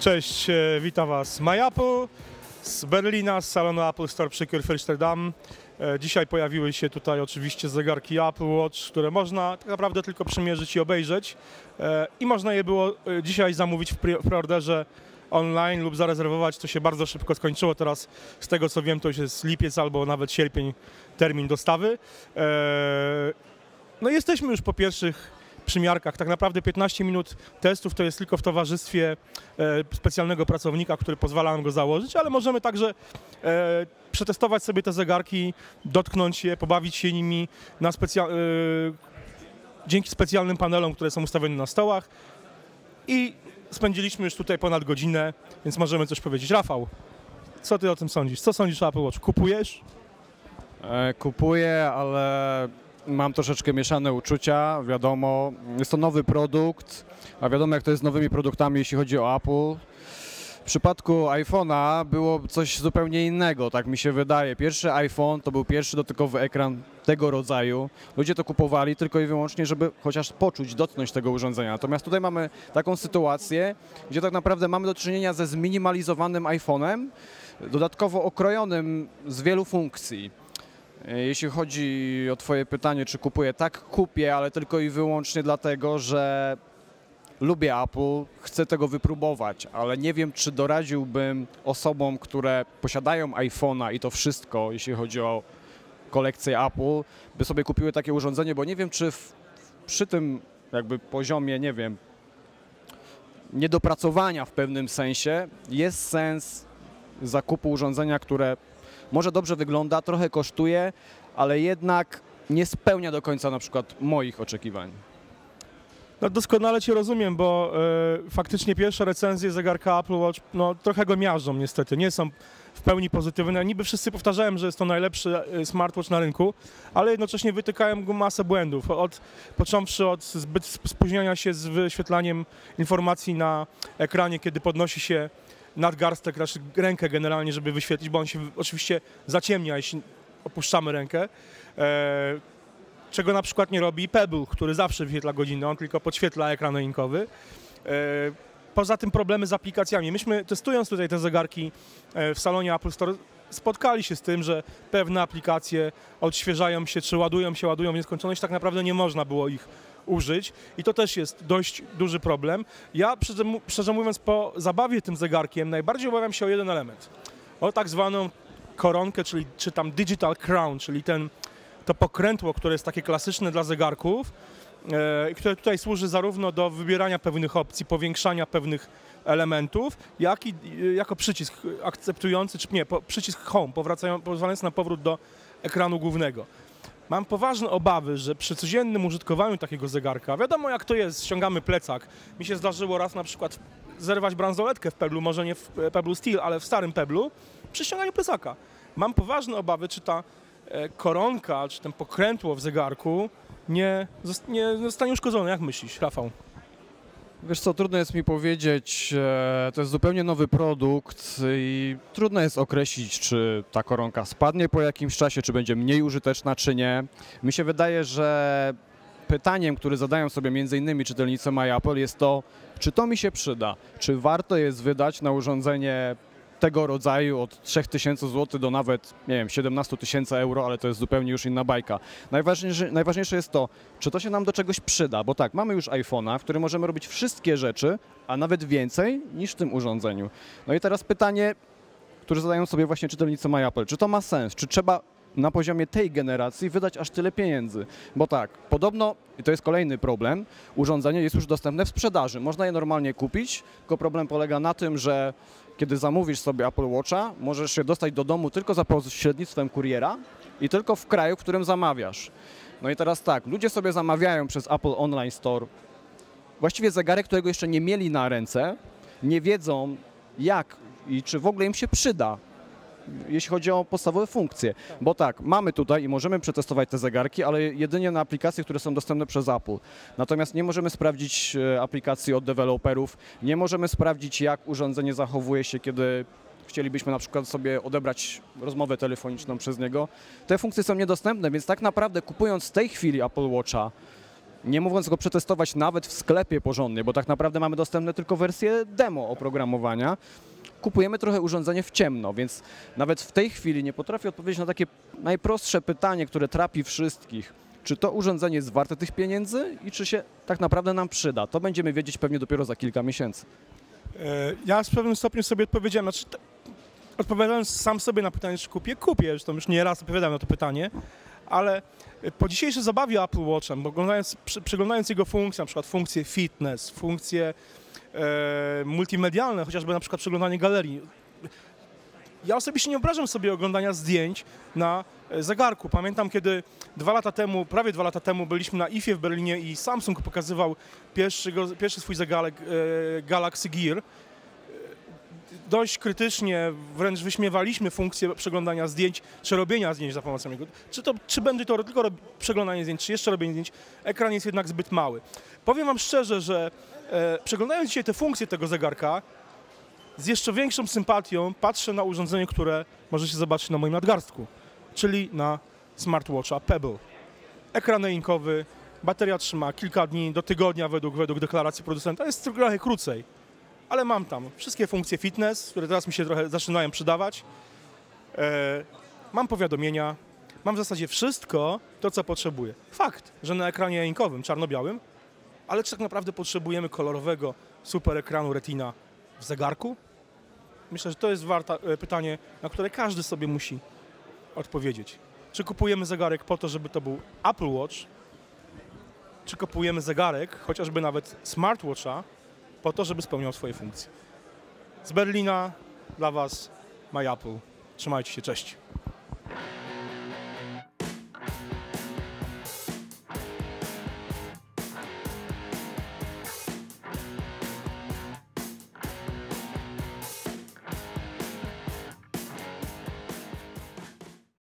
Cześć, e, witam Was MyApple z Berlina, z salonu Apple Store przy Kirchfeldam. E, Dzisiaj pojawiły się tutaj oczywiście zegarki Apple Watch, które można tak naprawdę tylko przymierzyć i obejrzeć. E, I można je było dzisiaj zamówić w pre- w preorderze online lub zarezerwować. To się bardzo szybko skończyło. Teraz z tego co wiem to już jest lipiec albo nawet sierpień termin dostawy. No jesteśmy już po pierwszych przymiarkach. Tak naprawdę 15 minut testów to jest tylko w towarzystwie e, specjalnego pracownika, który pozwala nam go założyć, ale możemy także e, przetestować sobie te zegarki, dotknąć je, pobawić się nimi na e, dzięki specjalnym panelom, które są ustawione na stołach. I spędziliśmy już tutaj ponad godzinę, więc możemy coś powiedzieć. Rafał, co ty o tym sądzisz? Co sądzisz o Apple Watch? Kupujesz? Kupuję, ale mam troszeczkę mieszane uczucia. Wiadomo, jest to nowy produkt, a wiadomo jak to jest z nowymi produktami, jeśli chodzi o Apple. W przypadku iPhone'a było coś zupełnie innego, tak mi się wydaje. Pierwszy iPhone to był pierwszy dotykowy ekran tego rodzaju. Ludzie to kupowali tylko i wyłącznie, żeby chociaż poczuć, dotknąć tego urządzenia. Natomiast tutaj mamy taką sytuację, gdzie tak naprawdę mamy do czynienia ze zminimalizowanym iPhone'em, dodatkowo okrojonym z wielu funkcji. E, Jeśli chodzi o Twoje pytanie, czy kupuję, tak kupię, ale tylko i wyłącznie dlatego, że lubię Apple, chcę tego wypróbować, ale nie wiem, czy doradziłbym osobom, które posiadają iPhone'a i to wszystko, jeśli chodzi o kolekcję Apple, by sobie kupiły takie urządzenie, bo nie wiem, czy w, przy tym jakby poziomie, nie wiem, niedopracowania w pewnym sensie jest sens zakupu urządzenia, które może dobrze wygląda, trochę kosztuje, ale jednak nie spełnia do końca na przykład moich oczekiwań. No doskonale Cię rozumiem, bo e, faktycznie pierwsze recenzje zegarka Apple Watch no, trochę go miażdżą niestety, nie są w pełni pozytywne. Niby wszyscy powtarzałem, że jest to najlepszy e, smartwatch na rynku, ale jednocześnie wytykają go masę błędów, od, począwszy od zbyt sp- spóźniania się z wyświetlaniem informacji na ekranie, kiedy podnosi się nadgarstek, znaczy rękę generalnie, żeby wyświetlić, bo on się oczywiście zaciemnia, jeśli opuszczamy rękę. E, czego na przykład nie robi Pebble, który zawsze wyświetla godzinę, on tylko podświetla ekran rękowy. E, Poza tym problemy z aplikacjami. Myśmy testując tutaj te zegarki e, w salonie Apple Store spotkali się z tym, że pewne aplikacje odświeżają się, czy ładują się, ładują w nieskończoność, tak naprawdę nie można było ich użyć i to też jest dość duży problem. Ja szczerze, mówiąc po zabawie tym zegarkiem najbardziej obawiam się o jeden element. O tak zwaną koronkę, czyli czy tam digital crown, czyli ten to pokrętło, które jest takie klasyczne dla zegarków, e, które tutaj służy zarówno do wybierania pewnych opcji, powiększania pewnych elementów, jak i e, jako przycisk akceptujący, czy nie, po, przycisk home, powracają, pozwalający na powrót do ekranu głównego. Mam poważne obawy, że przy codziennym użytkowaniu takiego zegarka, wiadomo jak to jest, ściągamy plecak. Mi się zdarzyło raz na przykład zerwać bransoletkę w Peblu, może nie w e, Peblu Steel, ale w starym Peblu, przy ściąganiu plecaka. Mam poważne obawy, czy ta e, koronka, czy ten pokrętło w zegarku nie, nie zostanie uszkodzone. Jak myślisz, Rafał? Wiesz co, trudno jest mi powiedzieć, e, to jest zupełnie nowy produkt i trudno jest określić, czy ta koronka spadnie po jakimś czasie, czy będzie mniej użyteczna, czy nie. Mi się wydaje, że pytaniem, które zadają sobie między innymi czytelnicy MyApple jest to, czy to mi się przyda, czy warto jest wydać na urządzenie tego rodzaju od 3000 zł do nawet, nie wiem, 17 tysięcy euro, ale to jest zupełnie już inna bajka. Najważniejsze, najważniejsze jest to, czy to się nam do czegoś przyda, bo tak, mamy już iPhone'a, w którym możemy robić wszystkie rzeczy, a nawet więcej niż w tym urządzeniu. No i teraz pytanie, które zadają sobie właśnie czytelnicy MyApple, czy to ma sens, czy trzeba na poziomie tej generacji wydać aż tyle pieniędzy? Bo tak, podobno, i to jest kolejny problem, urządzenie jest już dostępne w sprzedaży, można je normalnie kupić, tylko problem polega na tym, że kiedy zamówisz sobie Apple Watcha, możesz się dostać do domu tylko za pośrednictwem kuriera i tylko w kraju, w którym zamawiasz. No i teraz tak, ludzie sobie zamawiają przez Apple Online Store właściwie zegarek, którego jeszcze nie mieli na ręce, nie wiedzą jak i czy w ogóle im się przyda, jeśli chodzi o podstawowe funkcje. Bo tak, mamy tutaj i możemy przetestować te zegarki, ale jedynie na aplikacje, które są dostępne przez Apple. Natomiast nie możemy sprawdzić e, aplikacji od deweloperów, nie możemy sprawdzić jak urządzenie zachowuje się, kiedy chcielibyśmy na przykład sobie odebrać rozmowę telefoniczną przez niego. Te funkcje są niedostępne, więc tak naprawdę kupując w tej chwili Apple Watcha, nie mówiąc go przetestować nawet w sklepie porządnie, bo tak naprawdę mamy dostępne tylko wersję demo oprogramowania, kupujemy trochę urządzenie w ciemno, więc nawet w tej chwili nie potrafię odpowiedzieć na takie najprostsze pytanie, które trapi wszystkich. Czy to urządzenie jest warte tych pieniędzy i czy się tak naprawdę nam przyda? To będziemy wiedzieć pewnie dopiero za kilka miesięcy. E, Ja w pewnym stopniu sobie odpowiedziałem, znaczy, odpowiadając sam sobie na pytanie, czy kupię, kupię, zresztą już nie raz odpowiadałem na to pytanie, ale po dzisiejszej zabawie Apple Watchem, bo oglądając, przy, przyglądając jego funkcje, na przykład funkcje fitness, funkcje e, multimedialne, chociażby na przykład przeglądanie galerii, ja osobiście nie wyobrażam sobie oglądania zdjęć na e, zegarku. Pamiętam, kiedy dwa lata temu, prawie dwa lata temu byliśmy na IFie w Berlinie i Samsung pokazywał pierwszy, pierwszy swój zegarek e, Galaxy Gear. Dość krytycznie, wręcz wyśmiewaliśmy funkcję przeglądania zdjęć, czy robienia zdjęć za pomocą niego. Czy, to, czy będzie to tylko przeglądanie zdjęć, czy jeszcze robienie zdjęć. Ekran jest jednak zbyt mały. Powiem Wam szczerze, że e, przeglądając dzisiaj te funkcje tego zegarka, z jeszcze większą sympatią patrzę na urządzenie, które możecie zobaczyć na moim nadgarstku, czyli na smartwatcha Pebble. Ekran e-inkowy, bateria trzyma kilka dni do tygodnia według, według deklaracji producenta, jest trochę krócej, ale mam tam wszystkie funkcje fitness, które teraz mi się trochę zaczynają przydawać. E, mam powiadomienia, mam w zasadzie wszystko to, co potrzebuję. Fakt, że na ekranie e-inkowym, czarno-białym, ale czy tak naprawdę potrzebujemy kolorowego super ekranu Retina w zegarku? Myślę, że to jest warta, e, pytanie, na które każdy sobie musi odpowiedzieć. Czy kupujemy zegarek po to, żeby to był Apple Watch, czy kupujemy zegarek, chociażby nawet smartwatcha, po to, żeby spełniał swoje funkcje. Z Berlina dla Was, My Apple. Trzymajcie się, cześć.